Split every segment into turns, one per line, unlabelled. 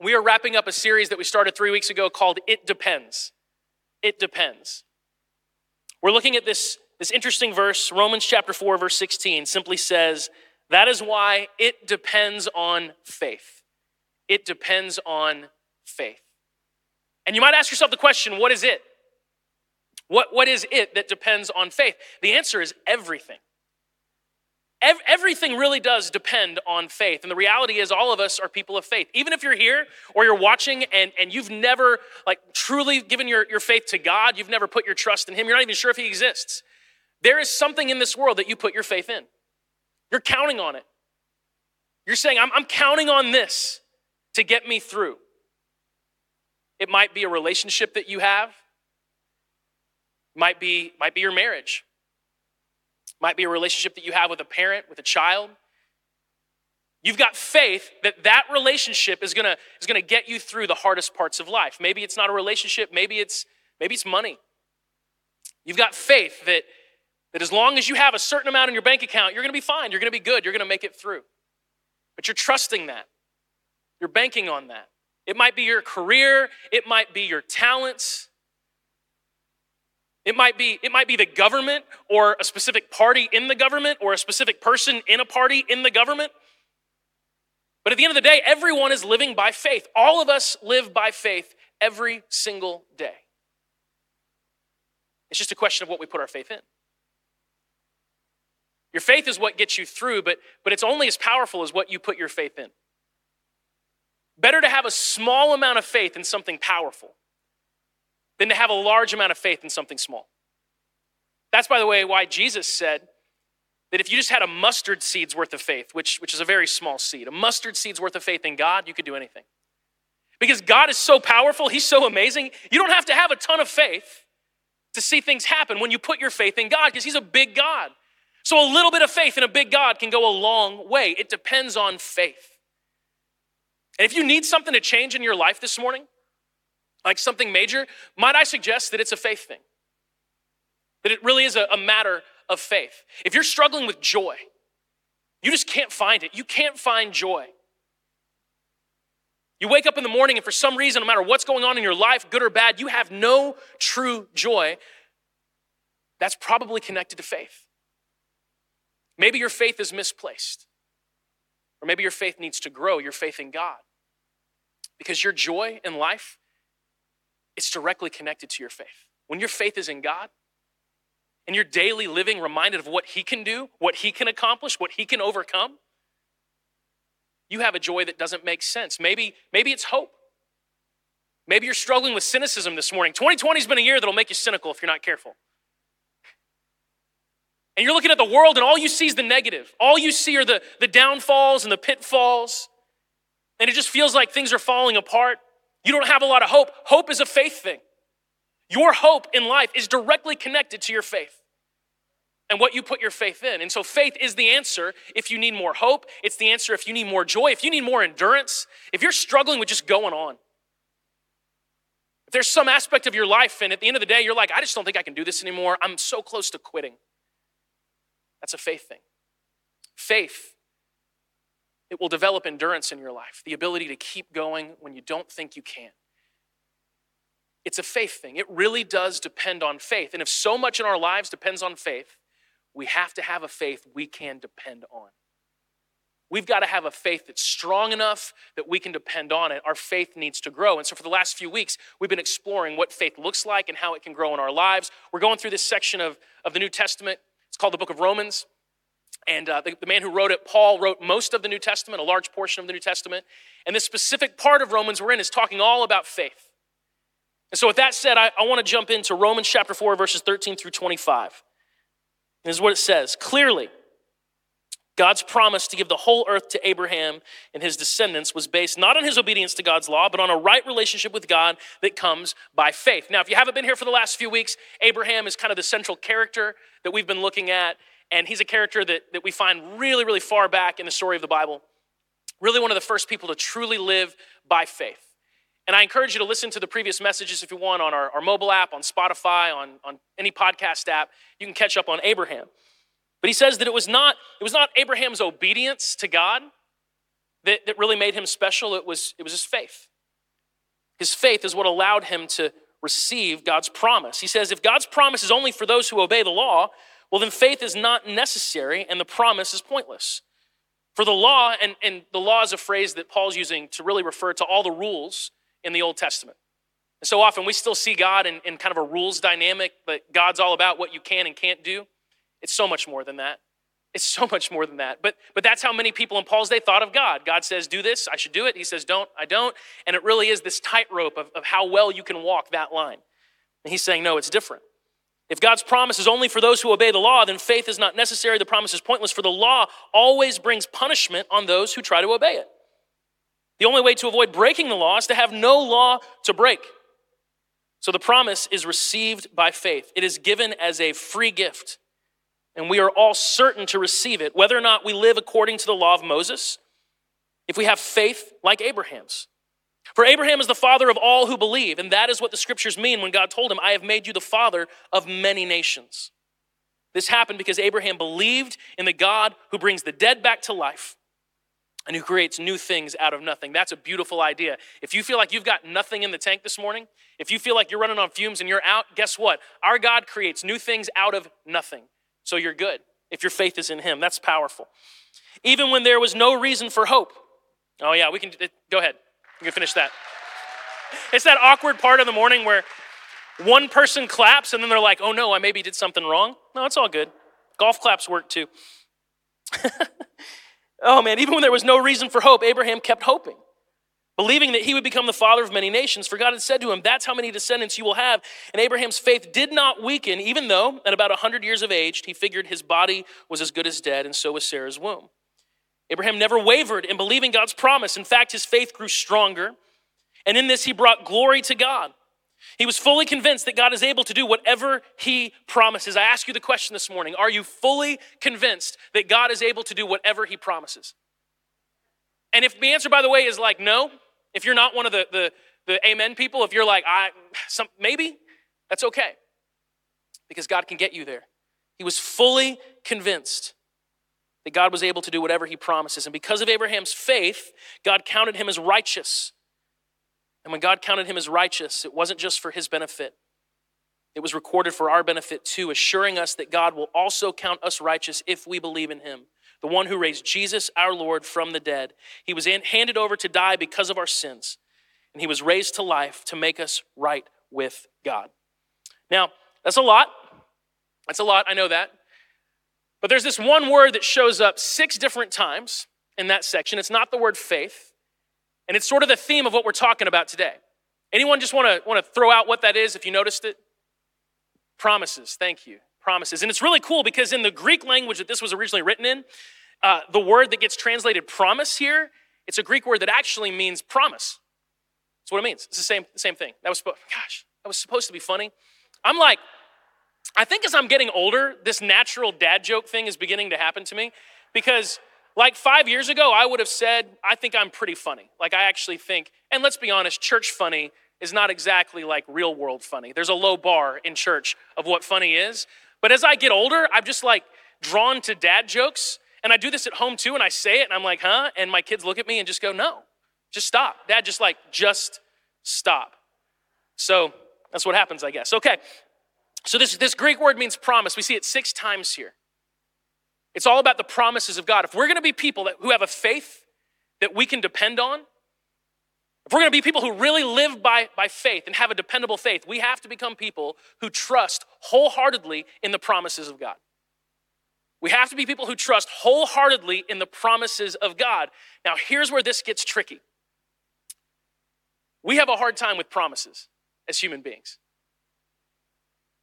we are wrapping up a series that we started three weeks ago called It Depends. It Depends. We're looking at this, this interesting verse, Romans chapter 4, verse 16, simply says, That is why it depends on faith. It depends on faith. And you might ask yourself the question what is it? What, what is it that depends on faith? The answer is everything ev- everything really does depend on faith. And the reality is, all of us are people of faith. Even if you're here or you're watching and, and you've never, like, truly given your, your faith to God, you've never put your trust in Him, you're not even sure if He exists. There is something in this world that you put your faith in. You're counting on it. You're saying, I'm, I'm counting on this to get me through. It might be a relationship that you have, might be, might be your marriage, might be a relationship that you have with a parent, with a child. You've got faith that that relationship is going to is going to get you through the hardest parts of life. Maybe it's not a relationship, maybe it's maybe it's money. You've got faith that that as long as you have a certain amount in your bank account, you're going to be fine, you're going to be good, you're going to make it through. But you're trusting that. You're banking on that. It might be your career, it might be your talents, it might be it might be the government or a specific party in the government or a specific person in a party in the government. But at the end of the day, everyone is living by faith. All of us live by faith every single day. It's just a question of what we put our faith in. Your faith is what gets you through, but, but it's only as powerful as what you put your faith in. Better to have a small amount of faith in something powerful than to have a large amount of faith in something small. That's, by the way, why Jesus said that if you just had a mustard seed's worth of faith, which, which is a very small seed, a mustard seed's worth of faith in God, you could do anything. Because God is so powerful, He's so amazing, you don't have to have a ton of faith to see things happen when you put your faith in God, because He's a big God. So a little bit of faith in a big God can go a long way. It depends on faith. And if you need something to change in your life this morning, like something major, might I suggest that it's a faith thing? That it really is a, a matter of faith. If you're struggling with joy, you just can't find it. You can't find joy. You wake up in the morning, and for some reason, no matter what's going on in your life, good or bad, you have no true joy. That's probably connected to faith. Maybe your faith is misplaced, or maybe your faith needs to grow, your faith in God. Because your joy in life it's directly connected to your faith. When your faith is in God and you're daily living reminded of what He can do, what He can accomplish, what He can overcome, you have a joy that doesn't make sense. Maybe, maybe it's hope. Maybe you're struggling with cynicism this morning. 2020 has been a year that'll make you cynical if you're not careful. And you're looking at the world and all you see is the negative. All you see are the, the downfalls and the pitfalls. And it just feels like things are falling apart. You don't have a lot of hope. Hope is a faith thing. Your hope in life is directly connected to your faith and what you put your faith in. And so faith is the answer if you need more hope. It's the answer if you need more joy, if you need more endurance, if you're struggling with just going on. If there's some aspect of your life and at the end of the day you're like, I just don't think I can do this anymore. I'm so close to quitting. That's a faith thing. Faith it will develop endurance in your life, the ability to keep going when you don't think you can. It's a faith thing. It really does depend on faith. And if so much in our lives depends on faith, we have to have a faith we can depend on. We've got to have a faith that's strong enough that we can depend on it. Our faith needs to grow. And so, for the last few weeks, we've been exploring what faith looks like and how it can grow in our lives. We're going through this section of, of the New Testament. It's called the book of Romans. And uh, the, the, man who wrote it, Paul, wrote most of the New Testament, a large portion of the New Testament. And this specific part of Romans we're in is talking all about faith. And so, with that said, I, I want to jump into Romans chapter 4, verses 13 through 25. this is what it says Clearly, God's promise to give the whole earth to Abraham and his descendants was based not on his obedience to God's law, but on a right relationship with God that comes by faith. Now, if you haven't been here for the last few weeks, Abraham is kind of the central character that we've been looking at and he's a character that, that we find really, really far back in the story of the Bible. Really, one of the first people to truly live by faith. And I encourage you to listen to the previous messages if you want on our, our mobile app, on Spotify, on, on any podcast app. You can catch up on Abraham. But he says that it was not, it was not Abraham's obedience to God that, that really made him special, it was, it was his faith. His faith is what allowed him to receive God's promise. He says, if God's promise is only for those who obey the law, well, then faith is not necessary and the promise is pointless. For the law, and, and the law is a phrase that Paul's using to really refer to all the rules in the Old Testament. And so often we still see God in, in kind of a rules dynamic, but God's all about what you can and can't do. It's so much more than that. It's so much more than that. But, but that's how many people in Paul's day thought of God. God says, do this, I should do it. He says, don't, I don't. And it really is this tightrope of, of how well you can walk that line. And he's saying, no, it's different. If God's promise is only for those who obey the law, then faith is not necessary. The promise is pointless, for the law always brings punishment on those who try to obey it. The only way to avoid breaking the law is to have no law to break. So the promise is received by faith, it is given as a free gift. And we are all certain to receive it, whether or not we live according to the law of Moses, if we have faith like Abraham's. For Abraham is the father of all who believe, and that is what the scriptures mean when God told him, I have made you the father of many nations. This happened because Abraham believed in the God who brings the dead back to life and who creates new things out of nothing. That's a beautiful idea. If you feel like you've got nothing in the tank this morning, if you feel like you're running on fumes and you're out, guess what? Our God creates new things out of nothing. So you're good if your faith is in Him. That's powerful. Even when there was no reason for hope. Oh, yeah, we can go ahead. You can finish that. It's that awkward part of the morning where one person claps and then they're like, oh no, I maybe did something wrong. No, it's all good. Golf claps work too. oh man, even when there was no reason for hope, Abraham kept hoping, believing that he would become the father of many nations. For God had said to him, That's how many descendants you will have. And Abraham's faith did not weaken, even though at about 100 years of age, he figured his body was as good as dead, and so was Sarah's womb. Abraham never wavered in believing God's promise. In fact, his faith grew stronger. And in this, he brought glory to God. He was fully convinced that God is able to do whatever he promises. I ask you the question this morning Are you fully convinced that God is able to do whatever he promises? And if the answer, by the way, is like no, if you're not one of the, the, the amen people, if you're like, I, some, maybe, that's okay because God can get you there. He was fully convinced that God was able to do whatever he promises. And because of Abraham's faith, God counted him as righteous. And when God counted him as righteous, it wasn't just for his benefit, it was recorded for our benefit too, assuring us that God will also count us righteous if we believe in him, the one who raised Jesus, our Lord, from the dead. He was handed over to die because of our sins, and he was raised to life to make us right with God. Now, that's a lot. That's a lot. I know that. But there's this one word that shows up six different times in that section. It's not the word faith, and it's sort of the theme of what we're talking about today. Anyone just want to want to throw out what that is if you noticed it? Promises. Thank you. Promises. And it's really cool because in the Greek language that this was originally written in, uh, the word that gets translated promise here, it's a Greek word that actually means promise. That's what it means. It's the same, same thing. That was, gosh, that was supposed to be funny. I'm like, I think as I'm getting older, this natural dad joke thing is beginning to happen to me because like five years ago, I would have said, I think I'm pretty funny. Like, I actually think, and let's be honest, church funny is not exactly like real world funny. There's a low bar in church of what funny is. But as I get older, I'm just like drawn to dad jokes. And I do this at home too, and I say it, and I'm like, huh? And my kids look at me and just go, no, just stop. Dad, just like, just stop. So that's what happens, I guess. Okay, so, this, this Greek word means promise. We see it six times here. It's all about the promises of God. If we're going to be people that, who have a faith that we can depend on, if we're going to be people who really live by, by faith and have a dependable faith, we have to become people who trust wholeheartedly in the promises of God. We have to be people who trust wholeheartedly in the promises of God. Now, here's where this gets tricky. We have a hard time with promises as human beings.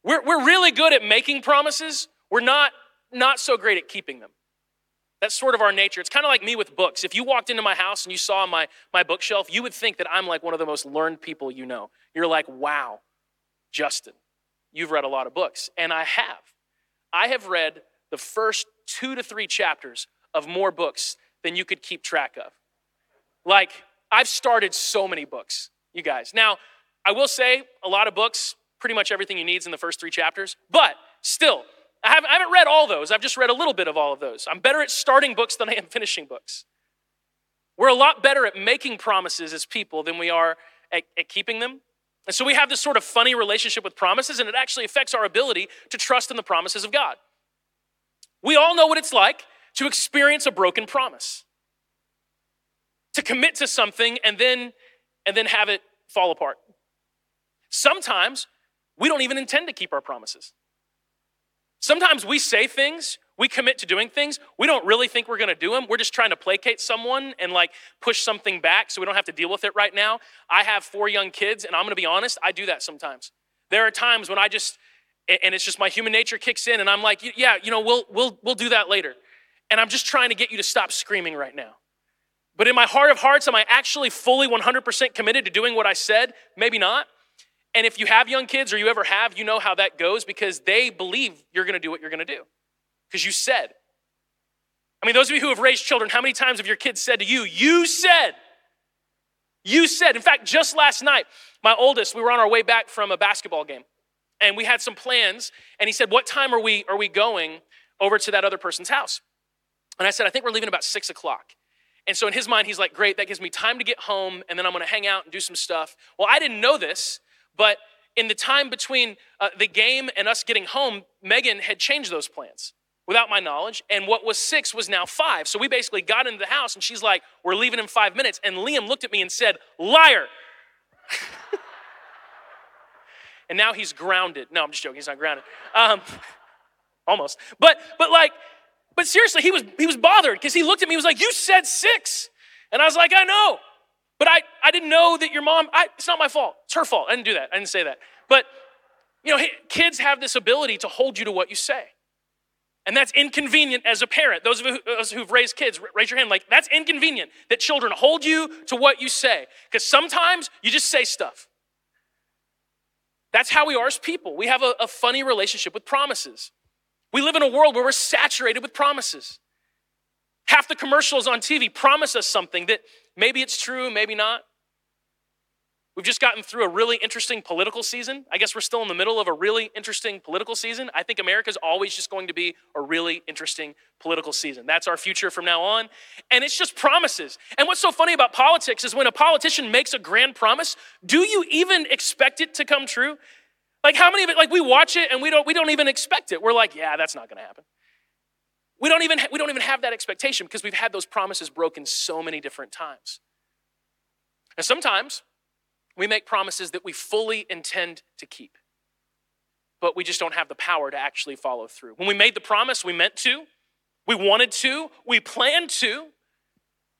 We're, we're really good at making promises, we're not, not so great at keeping them. That's sort of our nature. It's kind of like me with books. If you walked into my house and you saw my, my bookshelf, you would think that I'm like one of the most learned people you know. You're like, wow, Justin, you've read a lot of books. And I have. I have read the first two to three chapters of more books than you could keep track of. Like, I've started so many books, you guys. Now, I will say a lot of books pretty much everything he needs in the first three chapters. But still, I haven't, I haven't read all those. I've just read a little bit of all of those. I'm better at starting books than I am finishing books. We're a lot better at making promises as people than we are at, at keeping them. And so we have this sort of funny relationship with promises, and it actually affects our ability to trust in the promises of God. We all know what it's like to experience a broken promise, to commit to something and then, and then have it fall apart. Sometimes we don't even intend to keep our promises. Sometimes we say things, we commit to doing things, we don't really think we're gonna do them. We're just trying to placate someone and like push something back so we don't have to deal with it right now. I have four young kids, and I'm gonna be honest, I do that sometimes. There are times when I just, and it's just my human nature kicks in, and I'm like, yeah, you know, we'll, we'll, we'll do that later. And I'm just trying to get you to stop screaming right now. But in my heart of hearts, am I actually fully 100% committed to doing what I said? Maybe not. And if you have young kids or you ever have, you know how that goes because they believe you're going to do what you're going to do because you said. I mean, those of you who have raised children, how many times have your kids said to you, You said, you said. In fact, just last night, my oldest, we were on our way back from a basketball game and we had some plans and he said, What time are we, are we going over to that other person's house? And I said, I think we're leaving about six o'clock. And so in his mind, he's like, Great, that gives me time to get home and then I'm gonna hang out and do some stuff. Well, I didn't know this but in the time between uh, the game and us getting home, Megan had changed those plans without my knowledge. And what was six was now five. So we basically got into the house and she's like, We're leaving in five minutes. And Liam looked at me and said, Liar. and now he's grounded. No, I'm just joking. He's not grounded. Um, almost. But, but like, but seriously, he was, he was bothered because he looked at me. He was like, You said six. And I was like, I know. But I, I didn't know that your mom, I, it's not my fault. It's her fault. I didn't do that. I didn't say that. But, you know, kids have this ability to hold you to what you say. And that's inconvenient as a parent. Those of us who've raised kids, raise your hand. Like, that's inconvenient that children hold you to what you say. Because sometimes you just say stuff. That's how we are as people. We have a, a, funny relationship with promises. We live in a world where we're saturated with promises. Half the commercials on TV promise us something that Maybe it's true, maybe not. We've just gotten through a really interesting political season. I guess we're still in the middle of a really interesting political season. I think America's always just going to be a really interesting political season. That's our future from now on. And it's just promises. And what's so funny about politics is when a politician makes a grand promise, do you even expect it to come true? Like how many of it like we watch it and we don't we don't even expect it. We're like, yeah, that's not going to happen. We don't even, we don't even have that expectation because we've had those promises broken so many different times. And sometimes we make promises that we fully intend to keep, but we just don't have the power to actually follow through. When we made the promise, we meant to, we wanted to, we planned to,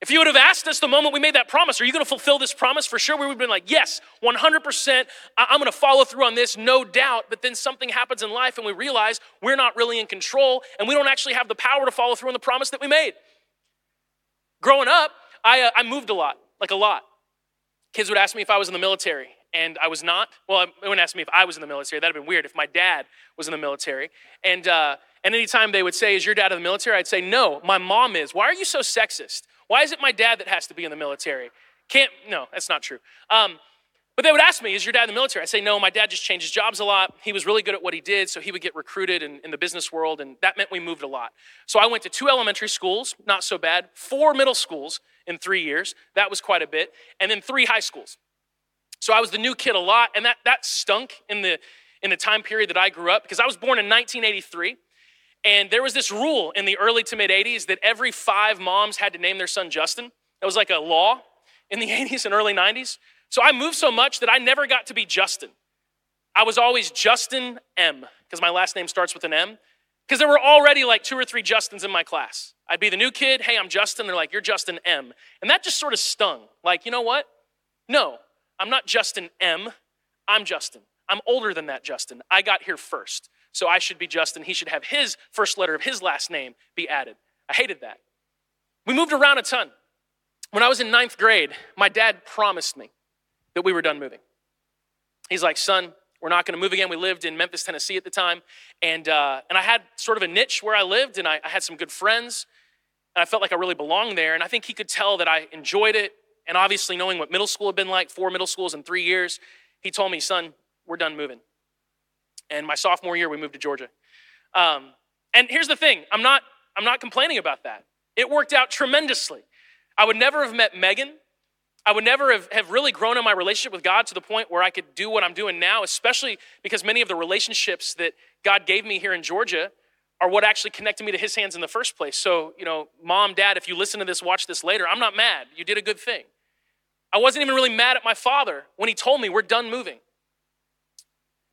if you would have asked us the moment we made that promise, are you going to fulfill this promise for sure? We would have been like, yes, 100%. I'm going to follow through on this, no doubt. But then something happens in life and we realize we're not really in control and we don't actually have the power to follow through on the promise that we made. Growing up, I, uh, I moved a lot, like a lot. Kids would ask me if I was in the military, and I was not. Well, they wouldn't ask me if I was in the military. That'd have been weird if my dad was in the military. And, uh, and anytime they would say, Is your dad in the military? I'd say, No, my mom is. Why are you so sexist? Why is it my dad that has to be in the military? Can't, no, that's not true. Um, but they would ask me, Is your dad in the military? I say, No, my dad just changes jobs a lot. He was really good at what he did, so he would get recruited in, in, the business world, and that meant we moved a lot. So I went to two elementary schools, not so bad, four middle schools in three years. That was quite a bit, and then three high schools. So I was the new kid a lot, and that, that stunk in the, in the time period that I grew up because I was born in 1983. And there was this rule in the early to mid 80s that every five moms had to name their son Justin. It was like a law in the 80s and early 90s. So I moved so much that I never got to be Justin. I was always Justin M, because my last name starts with an M, because there were already like two or three Justins in my class. I'd be the new kid, hey, I'm Justin. They're like, you're Justin M. And that just sort of stung. Like, you know what? No, I'm not Justin M. I'm Justin. I'm older than that, Justin. I got here first so I should be Justin. he should have his first letter of his last name be added. I hated that. We moved around a ton. When I was in ninth grade, my dad promised me that we were done moving. He's like, son, we're not going to move again. We lived in Memphis, Tennessee at the time. And, uh, and I had sort of a niche where I lived, and I, I had some good friends, and I felt like I really belonged there. And I think he could tell that I enjoyed it. And obviously, knowing what middle school had been like four middle schools in three years, he told me, son, we're done moving. And my sophomore year, we moved to Georgia. Um, and here's the thing I'm not, I'm not complaining about that. It worked out tremendously. I would never have met Megan. I would never have, have really grown in my relationship with God to the point where I could do what I'm doing now, especially because many of the relationships that God gave me here in Georgia are what actually connected me to his hands in the first place. So, you know, mom, dad, if you listen to this, watch this later, I'm not mad. You did a good thing. I wasn't even really mad at my father when he told me we're done moving.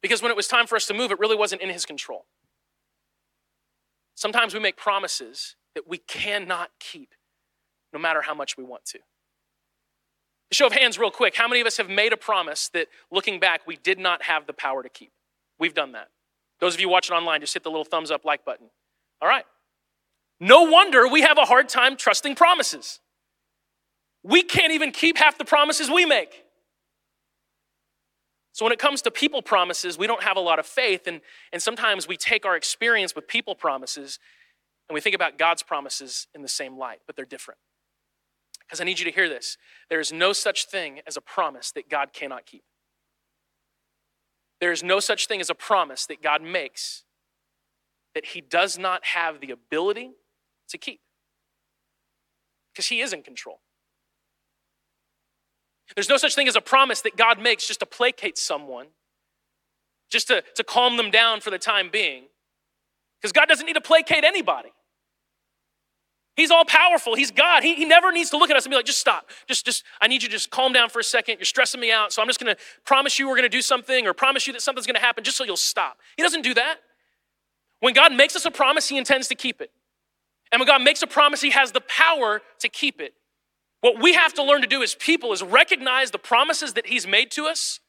Because when it was time for us to move, it really wasn't in his control. Sometimes we make promises that we cannot keep, no matter how much we want to. A show of hands, real quick, how many of us have made a promise that looking back, we did not have the power to keep? We've done that. Those of you watching online, just hit the little thumbs up like button. All right. No wonder we have a hard time trusting promises. We can't even keep half the promises we make. So, when it comes to people promises, we don't have a lot of faith, and, and sometimes we take our experience with people promises and we think about God's promises in the same light, but they're different. Because I need you to hear this there is no such thing as a promise that God cannot keep. There is no such thing as a promise that God makes that He does not have the ability to keep. Because He is in control. There's no such thing as a promise that God makes just to placate someone, just to, to calm them down for the time being. Because God doesn't need to placate anybody. He's all powerful. He's God. He, he never needs to look at us and be like, just stop. Just, just, I need you to just calm down for a second. You're stressing me out. So I'm just going to promise you we're going to do something or promise you that something's going to happen just so you'll stop. He doesn't do that. When God makes us a promise, He intends to keep it. And when God makes a promise, He has the power to keep it. What we have to learn to do as people is recognize the promises that He's made to us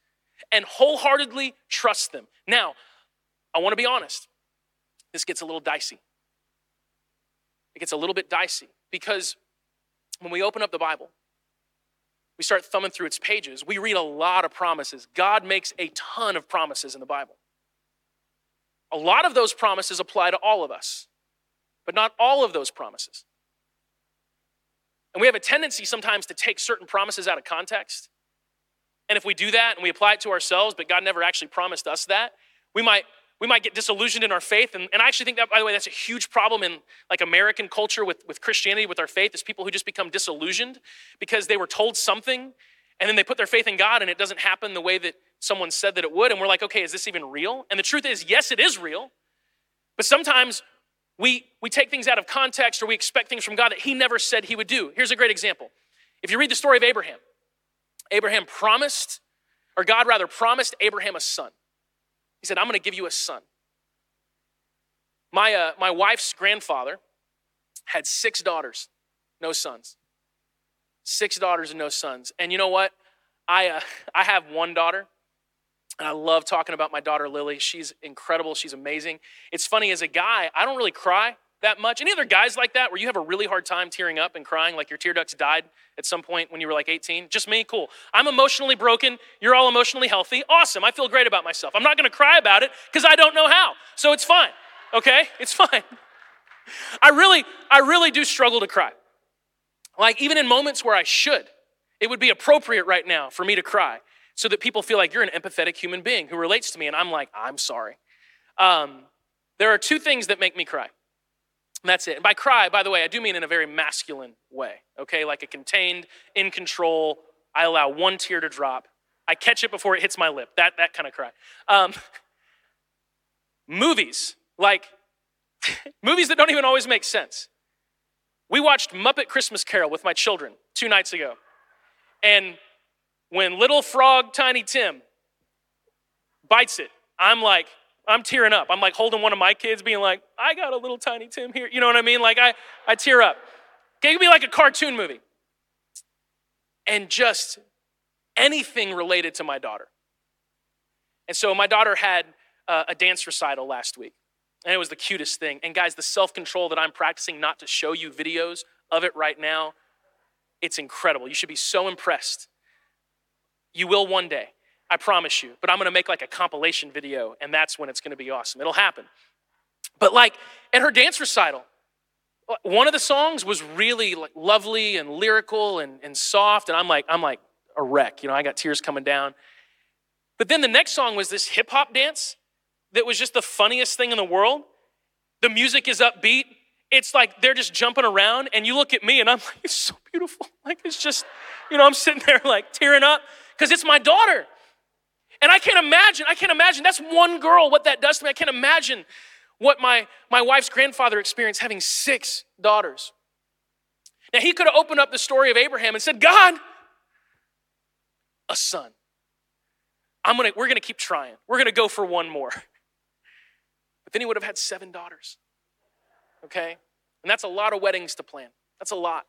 and wholeheartedly trust them. Now, I want to be honest. This gets a little dicey. It gets a little bit dicey because when we open up the Bible, we start thumbing through its pages, we read a lot of promises. God makes a ton of promises in the Bible. A lot of those promises apply to all of us, but not all of those promises. And we have a tendency sometimes to take certain promises out of context. And if we do that and we apply it to ourselves, but God never actually promised us that, we might we might get disillusioned in our faith. And, and I actually think that, by the way, that's a huge problem in like American culture with, with Christianity, with our faith, is people who just become disillusioned because they were told something and then they put their faith in God and it doesn't happen the way that someone said that it would. And we're like, okay, is this even real? And the truth is, yes, it is real. But sometimes we, we take things out of context or we expect things from God that He never said He would do. Here's a great example. If you read the story of Abraham, Abraham promised, or God rather promised Abraham a son. He said, I'm going to give you a son. My, uh, my wife's grandfather had six daughters, no sons. Six daughters and no sons. And you know what? I, uh, I have one daughter. And I love talking about my daughter Lily. She's incredible. She's amazing. It's funny, as a guy, I don't really cry that much. Any other guys like that where you have a really hard time tearing up and crying, like your tear ducts died at some point when you were like 18? Just me? Cool. I'm emotionally broken. You're all emotionally healthy. Awesome. I feel great about myself. I'm not going to cry about it because I don't know how. So it's fine. Okay? It's fine. I really, I really do struggle to cry. Like, even in moments where I should, it would be appropriate right now for me to cry so that people feel like you're an empathetic human being who relates to me. And I'm like, I'm sorry. Um, there are two things that make me cry. And that's it. And by cry, by the way, I do mean in a very masculine way, okay? Like a contained, in control, I allow one tear to drop. I catch it before it hits my lip. That, that kind of cry. Um, movies, like movies that don't even always make sense. We watched Muppet Christmas Carol with my children two nights ago. And when little frog Tiny Tim bites it, I'm like, I'm tearing up. I'm like holding one of my kids, being like, I got a little Tiny Tim here. You know what I mean? Like, I, I tear up. It could be like a cartoon movie. And just anything related to my daughter. And so my daughter had uh, a dance recital last week, and it was the cutest thing. And guys, the self control that I'm practicing not to show you videos of it right now, it's incredible. You should be so impressed you will one day. I promise you. But I'm going to make like a compilation video, and that's when it's going to be awesome. It'll happen. But like at her dance recital, uh, one of the songs was really like lovely and lyrical and, and soft, and I'm like, I'm like a wreck. You know, I got tears coming down. But then the next song was this hip hop dance that was just the funniest thing in the world. The music is upbeat. It's like they're just jumping around, and you look at me, and I'm like, it's so beautiful. Like, it's just, you know, I'm sitting there like tearing up because it's my daughter. And I can't imagine, I can't imagine. That's one girl, what that does to me. I can't imagine what my, my wife's grandfather experienced having six daughters. Now, he could have opened up the story of Abraham and said, God, a son. I'm gonna, we're gonna keep trying. We're gonna go for one more. But then he would have had seven daughters. Okay? And that's a lot of weddings to plan. That's a lot.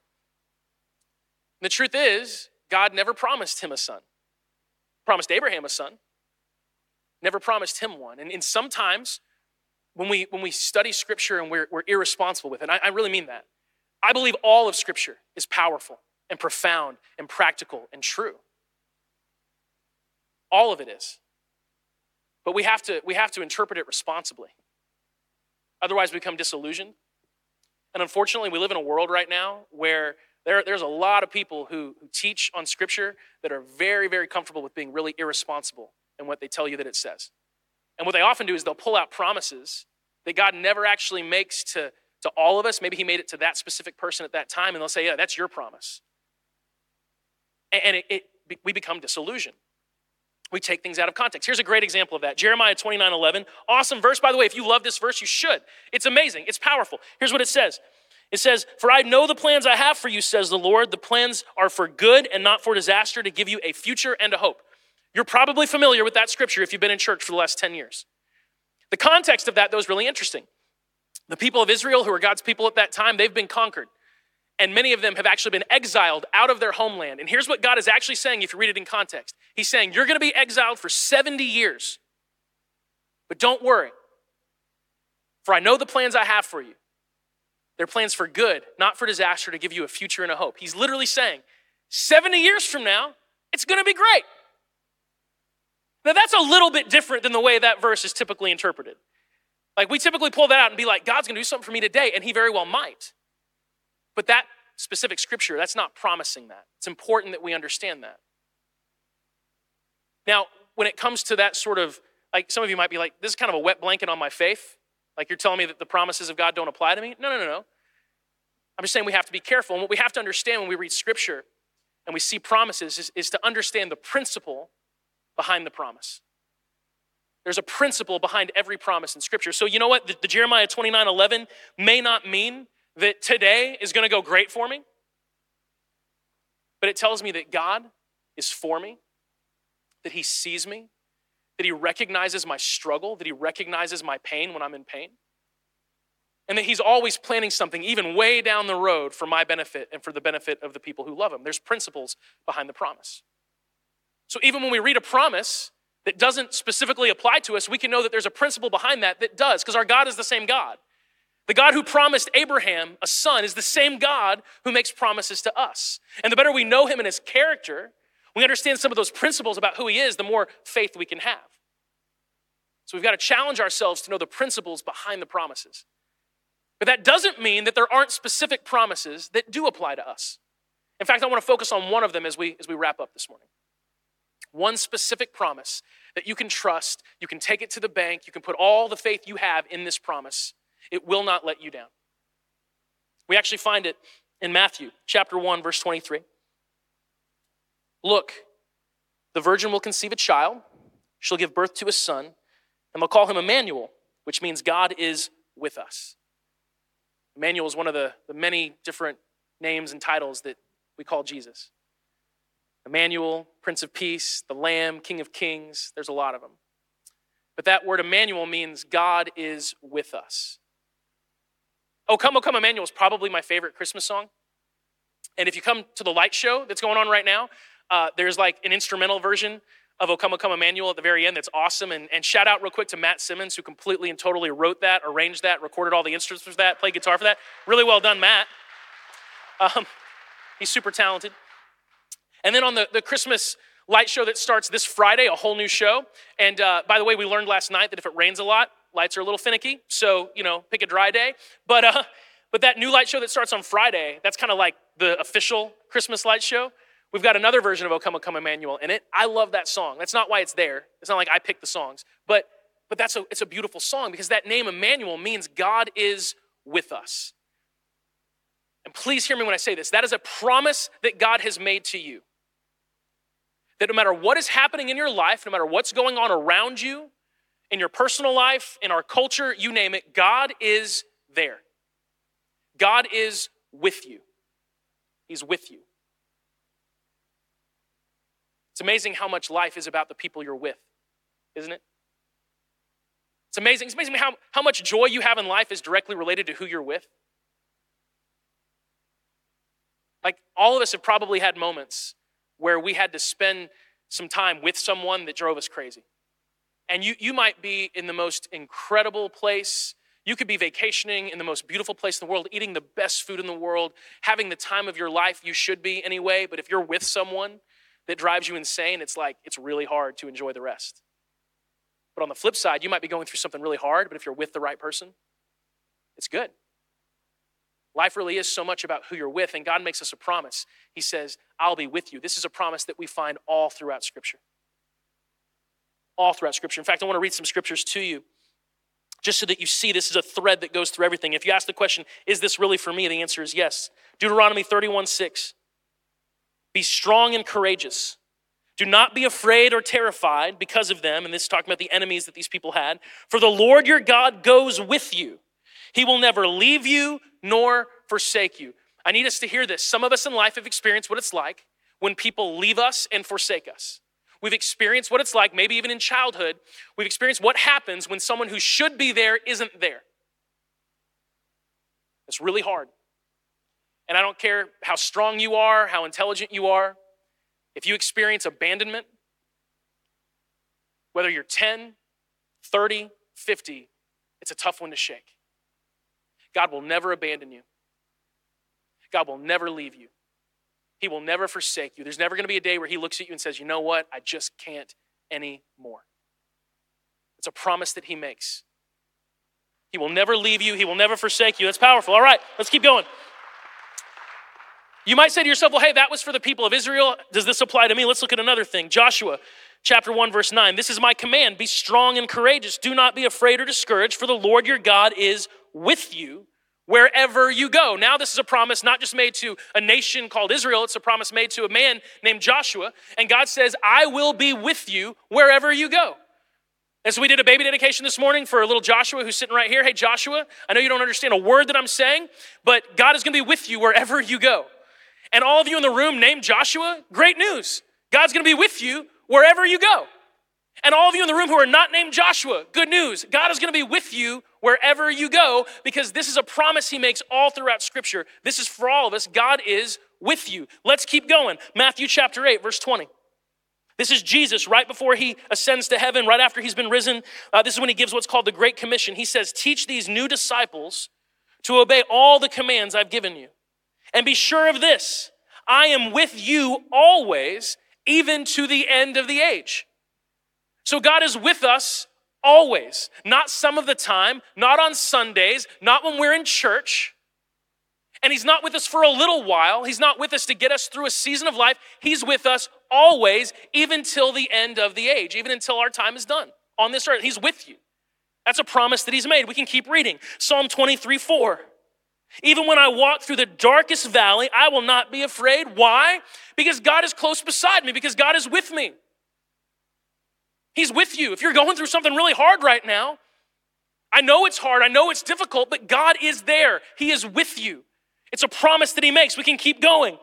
And the truth is, God never promised him a son. Promised Abraham a son, never promised him one. And, and sometimes when we, when we study Scripture and we're, we're irresponsible with it, I, I really mean that. I believe all of Scripture is powerful and profound and practical and true. All of it is. But we have to, we have to interpret it responsibly. Otherwise, we become disillusioned. And unfortunately, we live in a world right now where there, there's a lot of people who, who teach on Scripture that are very, very comfortable with being really irresponsible in what they tell you that it says. And what they often do is they'll pull out promises that God never actually makes to, to all of us. Maybe He made it to that specific person at that time, and they'll say, Yeah, that's your promise. And, and it, it, we become disillusioned. We take things out of context. Here's a great example of that Jeremiah 29 11. Awesome verse, by the way. If you love this verse, you should. It's amazing, it's powerful. Here's what it says it says, For I know the plans I have for you, says the Lord. The plans are for good and not for disaster, to give you a future and a hope. You're probably familiar with that scripture if you've been in church for the last 10 years. The context of that, though, is really interesting. The people of Israel, who were God's people at that time, they've been conquered. And many of them have actually been exiled out of their homeland. And here's what God is actually saying if you read it in context He's saying, You're going to be exiled for 70 years. But don't worry, for I know the plans I have for you they're plans for good, not for disaster, to give you a future and a hope. He's literally saying, 70 years from now, it's going to be great. Now, that's a little bit different than the way that verse is typically interpreted. Like, we typically pull that out and be like, God's going to do something for me today, and He very well might. But that specific scripture, that's not promising that. It's important that we understand that. Now, when it comes to that sort of, like, some of you might be like, this is kind of a wet blanket on my faith. Like you're telling me that the promises of God don't apply to me? No, no, no, no. I'm just saying we have to be careful. And what we have to understand when we read scripture and we see promises is, is to understand the principle behind the promise. There's a principle behind every promise in scripture. So you know what? The, the Jeremiah 29 11 may not mean that today is going to go great for me, but it tells me that God is for me, that He sees me, that He recognizes my struggle, that He recognizes my pain when I'm in pain, and that He's always planning something, even way down the road, for my benefit and for the benefit of the people who love Him. There's principles behind the promise. So even when we read a promise that doesn't specifically apply to us, we can know that there's a principle behind that that does, because our God is the same God. The God who promised Abraham a son is the same God who makes promises to us. And the better we know him and his character, we understand some of those principles about who he is, the more faith we can have. So we've got to challenge ourselves to know the principles behind the promises. But that doesn't mean that there aren't specific promises that do apply to us. In fact, I want to focus on one of them as we, as we wrap up this morning. One specific promise that you can trust, you can take it to the bank, you can put all the faith you have in this promise. It will not let you down. We actually find it in Matthew chapter 1 verse 23. Look, the virgin will conceive a child, she'll give birth to a son, and we will call him Emmanuel, which means God is with us. Emmanuel is one of the, the many different names and titles that we call Jesus. Emmanuel, Prince of Peace, the Lamb, King of Kings, there's a lot of them. But that word Emmanuel means God is with us. Oh Come, Oh Come, Emmanuel is probably my favorite Christmas song. And if you come to the light show that's going on right now, uh, there's like an instrumental version of O Come, O Come Emmanuel at the very end that's awesome. And, and shout out real quick to Matt Simmons, who completely and totally wrote that, arranged that, recorded all the instruments for that, played guitar for that. Really well done, Matt. Um, he's super talented. And then on the, the Christmas light show that starts this Friday, a whole new show. And uh, by the way, we learned last night that if it rains a lot, lights are a little finicky. So, you know, pick a dry day. But, uh, but that new light show that starts on Friday, that's kind of like the official Christmas light show. We've got another version of O Come, O Come Emmanuel in it. I love that song. That's not why it's there. It's not like I picked the songs, but but that's a, it's a beautiful song because that name Emmanuel means God is with us. And please hear me when I say this. That is a promise that God has made to you. That no matter what is happening in your life, no matter what's going on around you, in your personal life, in our culture, you name it, God is there. God is with you. He's with you. It's amazing how much life is about the people you're with, isn't it? It's amazing. It's amazing how, how much joy you have in life is directly related to who you're with. Like, all of us have probably had moments where we had to spend some time with someone that drove us crazy. And you, you might be in the most incredible place. You could be vacationing in the most beautiful place in the world, eating the best food in the world, having the time of your life you should be anyway. But if you're with someone that drives you insane, it's like it's really hard to enjoy the rest. But on the flip side, you might be going through something really hard, but if you're with the right person, it's good. Life really is so much about who you're with, and God makes us a promise. He says, I'll be with you. This is a promise that we find all throughout Scripture. All throughout Scripture. In fact, I want to read some scriptures to you just so that you see this is a thread that goes through everything. If you ask the question, is this really for me? The answer is yes. Deuteronomy 31 6. Be strong and courageous. Do not be afraid or terrified because of them. And this is talking about the enemies that these people had. For the Lord your God goes with you. He will never leave you nor forsake you. I need us to hear this. Some of us in life have experienced what it's like when people leave us and forsake us. We've experienced what it's like, maybe even in childhood, we've experienced what happens when someone who should be there isn't there. It's really hard. And I don't care how strong you are, how intelligent you are, if you experience abandonment, whether you're 10, 30, 50, it's a tough one to shake. God will never abandon you. God will never leave you. He will never forsake you. There's never going to be a day where He looks at you and says, You know what? I just can't anymore. It's a promise that He makes. He will never leave you, He will never forsake you. That's powerful. All right, let's keep going. You might say to yourself, well, hey, that was for the people of Israel. Does this apply to me? Let's look at another thing. Joshua chapter 1, verse 9. This is my command be strong and courageous. Do not be afraid or discouraged, for the Lord your God is with you wherever you go. Now, this is a promise not just made to a nation called Israel, it's a promise made to a man named Joshua. And God says, I will be with you wherever you go. And so we did a baby dedication this morning for a little Joshua who's sitting right here. Hey, Joshua, I know you don't understand a word that I'm saying, but God is going to be with you wherever you go and all of you in the room named Joshua, great news. God's going to be with you wherever you go. And all of you in the room who are not named Joshua, good news. God is going to be with you wherever you go because this is a promise he makes all throughout scripture. This is for all of us. God is with you. Let's keep going. Matthew chapter 8, verse 20. This is Jesus right before he ascends to heaven, right after he's been risen. Uh, this is when he gives what's called the Great Commission. He says, Teach these new disciples to obey all the commands I've given you. And be sure of this I am with you always, even to the end of the age. So God is with us always, not some of the time, not on Sundays, not when we're in church. And He's not with us for a little while. He's not with us to get us through a season of life. He's with us always, even till the end of the age, even until our time is done on this earth. He's with you. That's a promise that He's made. We can keep reading Psalm 23 4. Even when I walk through the darkest valley, I will not be afraid. Why? Because God is close beside me, because God is with me. He's with you. If you're going through something really hard right now, I know it's hard, I know it's difficult, but God is there. He is with you. It's a promise that He makes. We can keep going.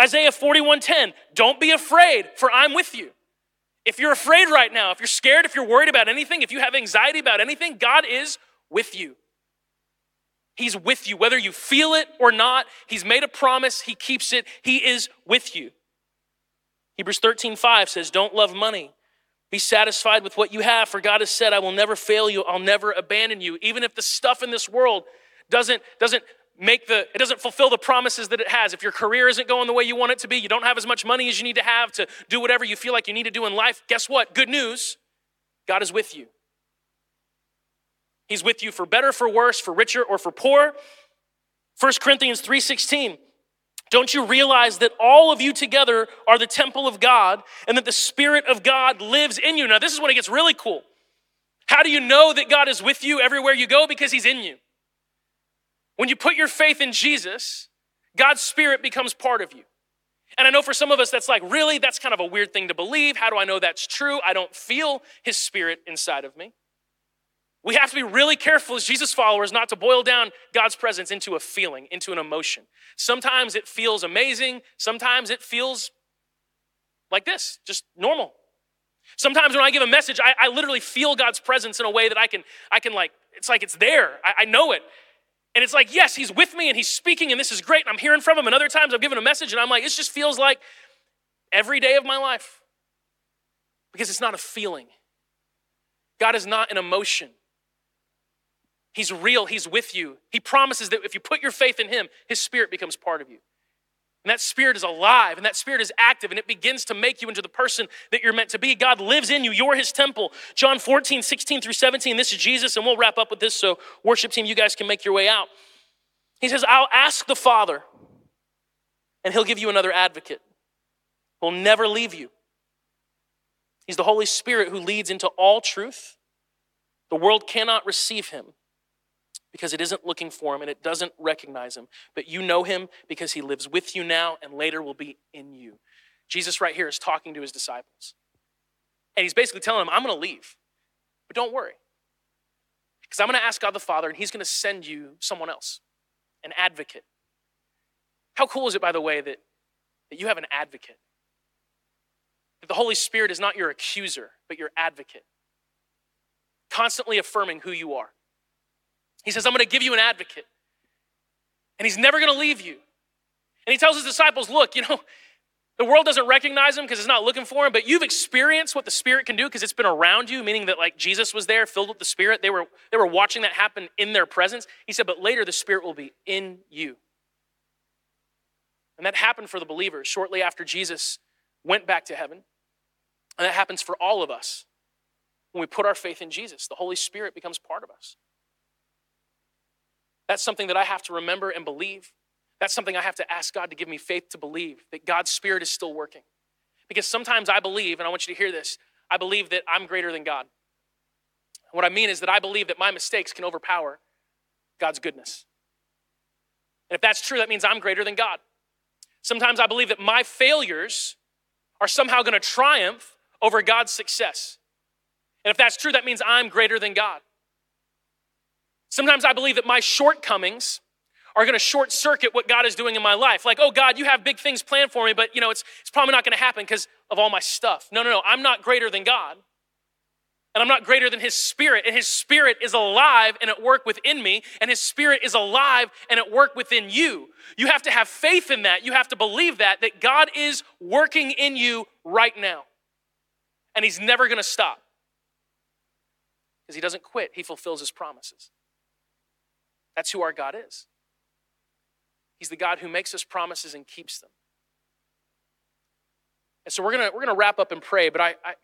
Isaiah 41:10, don't be afraid, for I'm with you. If you're afraid right now, if you're scared, if you're worried about anything, if you have anxiety about anything, God is with you. He's with you. Whether you feel it or not, He's made a promise, He keeps it, He is with you. Hebrews 13, 5 says, Don't love money. Be satisfied with what you have, for God has said, I will never fail you, I'll never abandon you. Even if the stuff in this world doesn't, doesn't make the it doesn't fulfill the promises that it has if your career isn't going the way you want it to be you don't have as much money as you need to have to do whatever you feel like you need to do in life guess what good news god is with you He's with you for better, for worse, for richer, or for poor. 1 Corinthians 3:16. Don't you realize that all of you together are the temple of God and that the Spirit of God lives in you? Now, this is when it gets really cool. How do you know that God is with you everywhere you go? Because He's in you. When you put your faith in Jesus, God's Spirit becomes part of you. And I know for some of us, that's like, really? That's kind of a weird thing to believe. How do I know that's true? I don't feel His Spirit inside of me. We have to be really careful as Jesus followers not to boil down God's presence into a feeling, into an emotion. Sometimes it feels amazing, sometimes it feels like this, just normal. Sometimes when I give a message, I, I literally feel God's presence in a way that I can, I can like, it's like it's there. I, I know it. And it's like, yes, he's with me and he's speaking and this is great and I'm hearing from him. And other times I've given a message and I'm like, it just feels like every day of my life because it's not a feeling. God is not an emotion. He's real, He's with you. He promises that if you put your faith in Him, His Spirit becomes part of you. And that spirit is alive and that spirit is active and it begins to make you into the person that you're meant to be. God lives in you. You're his temple. John 14, 16 through 17. This is Jesus, and we'll wrap up with this so, worship team, you guys can make your way out. He says, I'll ask the Father, and he'll give you another advocate. He'll never leave you. He's the Holy Spirit who leads into all truth. The world cannot receive him because it isn't looking for him and it doesn't recognize him. But you know him because he lives with you now and later will be in you. Jesus, right here, is talking to his disciples. And he's basically telling them, I'm going to leave, but don't worry. Because I'm going to ask God the Father and he's going to send you someone else, an advocate. How cool is it, by the way, that, that you have an advocate? That the Holy Spirit is not your accuser, but your advocate, constantly affirming who you are he says, I'm going to give you an advocate, and he's never going to leave you. And he tells his disciples, Look, you know, the world doesn't recognize him because it's not looking for him, but you've experienced what the Spirit can do because it's been around you, meaning that like Jesus was there, filled with the Spirit. They were, they were watching that happen in their presence. He said, But later the Spirit will be in you. And that happened for the believers shortly after Jesus went back to heaven. And that happens for all of us. When we put our faith in Jesus, the Holy Spirit becomes part of us. That's something that I have to remember and believe. That's something I have to ask God to give me faith to believe that God's Spirit is still working. Because sometimes I believe, and I want you to hear this I believe that I'm greater than God. What I mean is that I believe that my mistakes can overpower God's goodness. And if that's true, that means I'm greater than God. Sometimes I believe that my failures are somehow going to triumph over God's success. And if that's true, that means I'm greater than God. Sometimes I believe that my shortcomings are going to short circuit what God is doing in my life. Like, oh God, you have big things planned for me, but you know, it's, it's probably not going to happen because of all my stuff. No, no, no. I'm not greater than God. And I'm not greater than his spirit. And his spirit is alive and at work within me. And his spirit is alive and at work within you. You have to have faith in that. You have to believe that, that God is working in you right now. And he's never going to stop because he doesn't quit. He fulfills his promises. That's who our God is. He's the God who makes us promises and keeps them. And so we're gonna we're gonna wrap up and pray, but I I,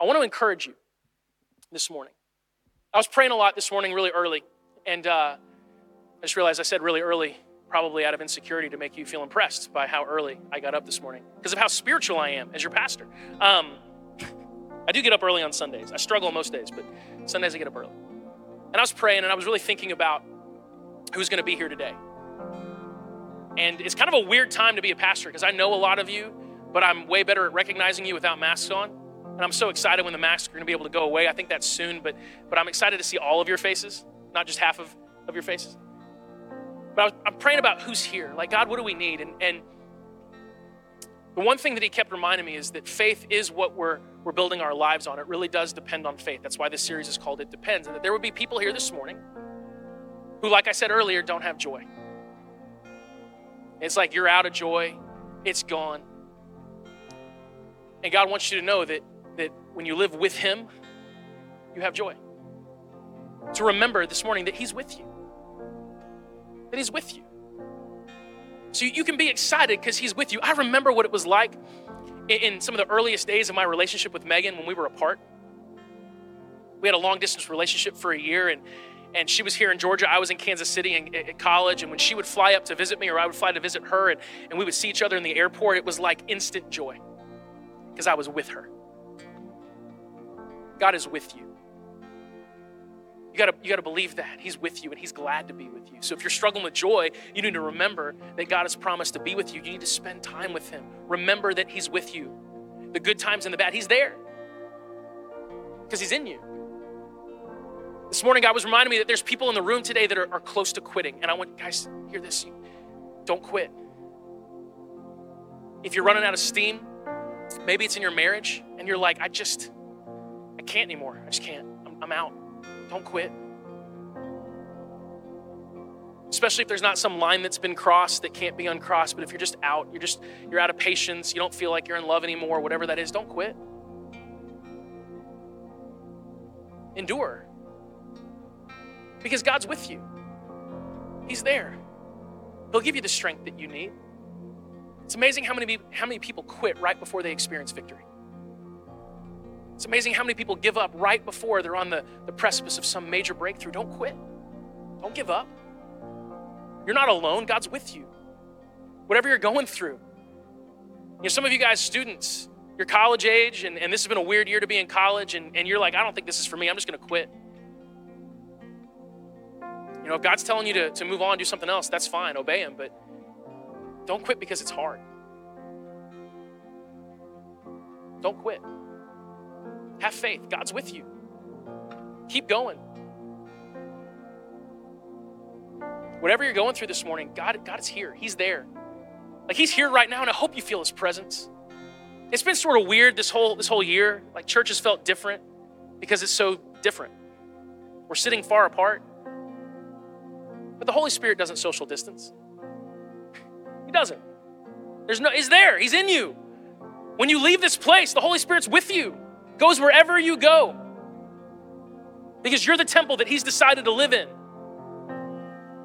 I want to encourage you this morning. I was praying a lot this morning, really early, and uh, I just realized I said really early, probably out of insecurity to make you feel impressed by how early I got up this morning because of how spiritual I am as your pastor. Um, I do get up early on Sundays. I struggle most days, but Sundays I get up early. And I was praying and I was really thinking about who's going to be here today. And it's kind of a weird time to be a pastor because I know a lot of you, but I'm way better at recognizing you without masks on. And I'm so excited when the masks are going to be able to go away. I think that's soon, but, but I'm excited to see all of your faces, not just half of, of your faces. But I am praying about who's here. Like, God, what do we need? And, and the one thing that he kept reminding me is that faith is what we're we're building our lives on. It really does depend on faith. That's why this series is called It Depends. And that there would be people here this morning who, like I said earlier, don't have joy. It's like you're out of joy, it's gone. And God wants you to know that, that when you live with Him, you have joy. To remember this morning that He's with you, that He's with you. So you can be excited because He's with you. I remember what it was like in some of the earliest days of my relationship with Megan when we were apart. We had a long distance relationship for a year, and, and she was here in Georgia. I was in Kansas City in, at college. And when she would fly up to visit me, or I would fly to visit her, and, and we would see each other in the airport, it was like instant joy because I was with her. God is with you. You gotta, you gotta believe that. He's with you and He's glad to be with you. So if you're struggling with joy, you need to remember that God has promised to be with you. You need to spend time with Him. Remember that He's with you. The good times and the bad, He's there because He's in you. This morning, God was reminding me that there's people in the room today that are, are close to quitting. And I want, guys, hear this. Don't quit. If you're running out of steam, maybe it's in your marriage and you're like, I just, I can't anymore. I just can't. I'm, I'm out. Don't quit. Especially if there's not some line that's been crossed that can't be uncrossed, but if you're just out, you're just you're out of patience, you don't feel like you're in love anymore, whatever that is, don't quit. Endure. Because God's with you. He's there. He'll give you the strength that you need. It's amazing how many, how many people quit right before they experience victory. It's amazing how many people give up right before they're on the, the precipice of some major breakthrough. Don't quit, don't give up. You're not alone, God's with you. Whatever you're going through. You know, some of you guys, students, you're college age, and, and this has been a weird year to be in college, and, and you're like, I don't think this is for me, I'm just gonna quit. You know, if God's telling you to, to move on, do something else, that's fine, obey Him, but don't quit because it's hard. Don't quit. Have faith. God's with you. Keep going. Whatever you're going through this morning, God, God is here. He's there. Like he's here right now, and I hope you feel his presence. It's been sort of weird this whole this whole year. Like church has felt different because it's so different. We're sitting far apart. But the Holy Spirit doesn't social distance. He doesn't. There's no he's there. He's in you. When you leave this place, the Holy Spirit's with you goes wherever you go because you're the temple that He's decided to live in.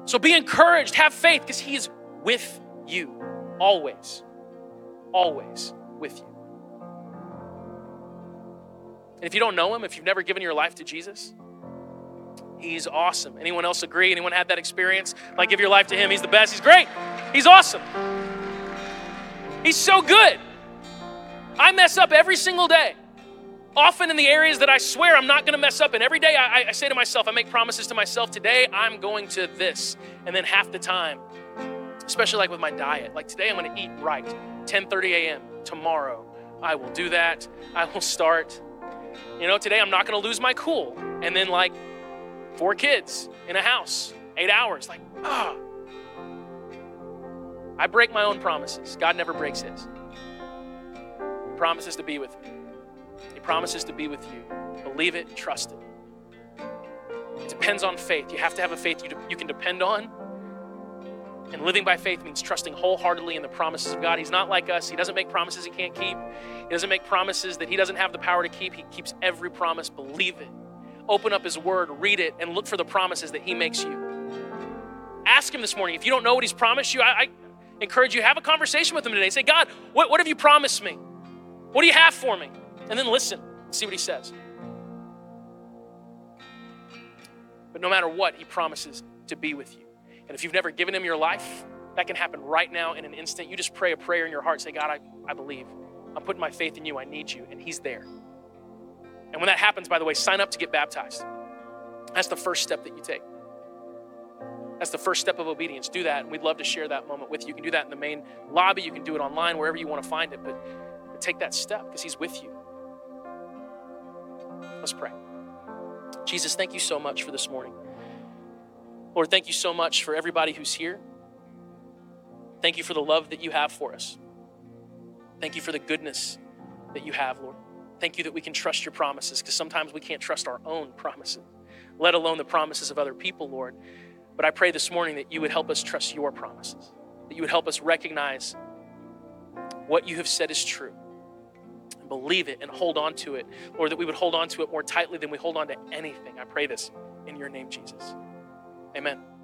So be encouraged, have faith because He is with you always, always with you. And if you don't know Him, if you've never given your life to Jesus, He's awesome. Anyone else agree? Anyone had that experience? Like, give your life to Him. He's the best. He's great. He's awesome. He's so good. I mess up every single day often in the areas that I swear I'm not gonna mess up. And every day I, I, say to myself, I make promises to myself, today I'm going to this. And then half the time, especially like with my diet, like today I'm gonna eat right, 10:30 a.m. Tomorrow I will do that. I will start. You know, today I'm not gonna lose my cool. And then like four kids in a house, eight hours, like, ah. I break my own promises. God never breaks his. He promises to be with me promises to be with you. Believe it, trust it. It depends on faith. You have to have a faith you, de- you can depend on. And living by faith means trusting wholeheartedly in the promises of God. He's not like us. He doesn't make promises he can't keep. He doesn't make promises that he doesn't have the power to keep. He keeps every promise. Believe it. Open up his word, read it, and look for the promises that he makes you. Ask him this morning. If you don't know what he's promised you, I, I encourage you, have a conversation with him today. Say, God, what, what have you promised me? What do you have for me? And then listen, see what he says. But no matter what, he promises to be with you. And if you've never given him your life, that can happen right now in an instant. You just pray a prayer in your heart, say, God, I, I believe. I'm putting my faith in you. I need you. And he's there. And when that happens, by the way, sign up to get baptized. That's the first step that you take. That's the first step of obedience. Do that, and we'd love to share that moment with you. You can do that in the main lobby, you can do it online, wherever you want to find it, but, but take that step because He's with you. Let's pray. Jesus, thank you so much for this morning. Lord, thank you so much for everybody who's here. Thank you for the love that you have for us. Thank you for the goodness that you have, Lord. Thank you that we can trust your promises because sometimes we can't trust our own promises, let alone the promises of other people, Lord. But I pray this morning that you would help us trust your promises, that you would help us recognize what you have said is true believe it and hold on to it, or that we would hold on to it more tightly than we hold on to anything. I pray this in your name, Jesus. Amen.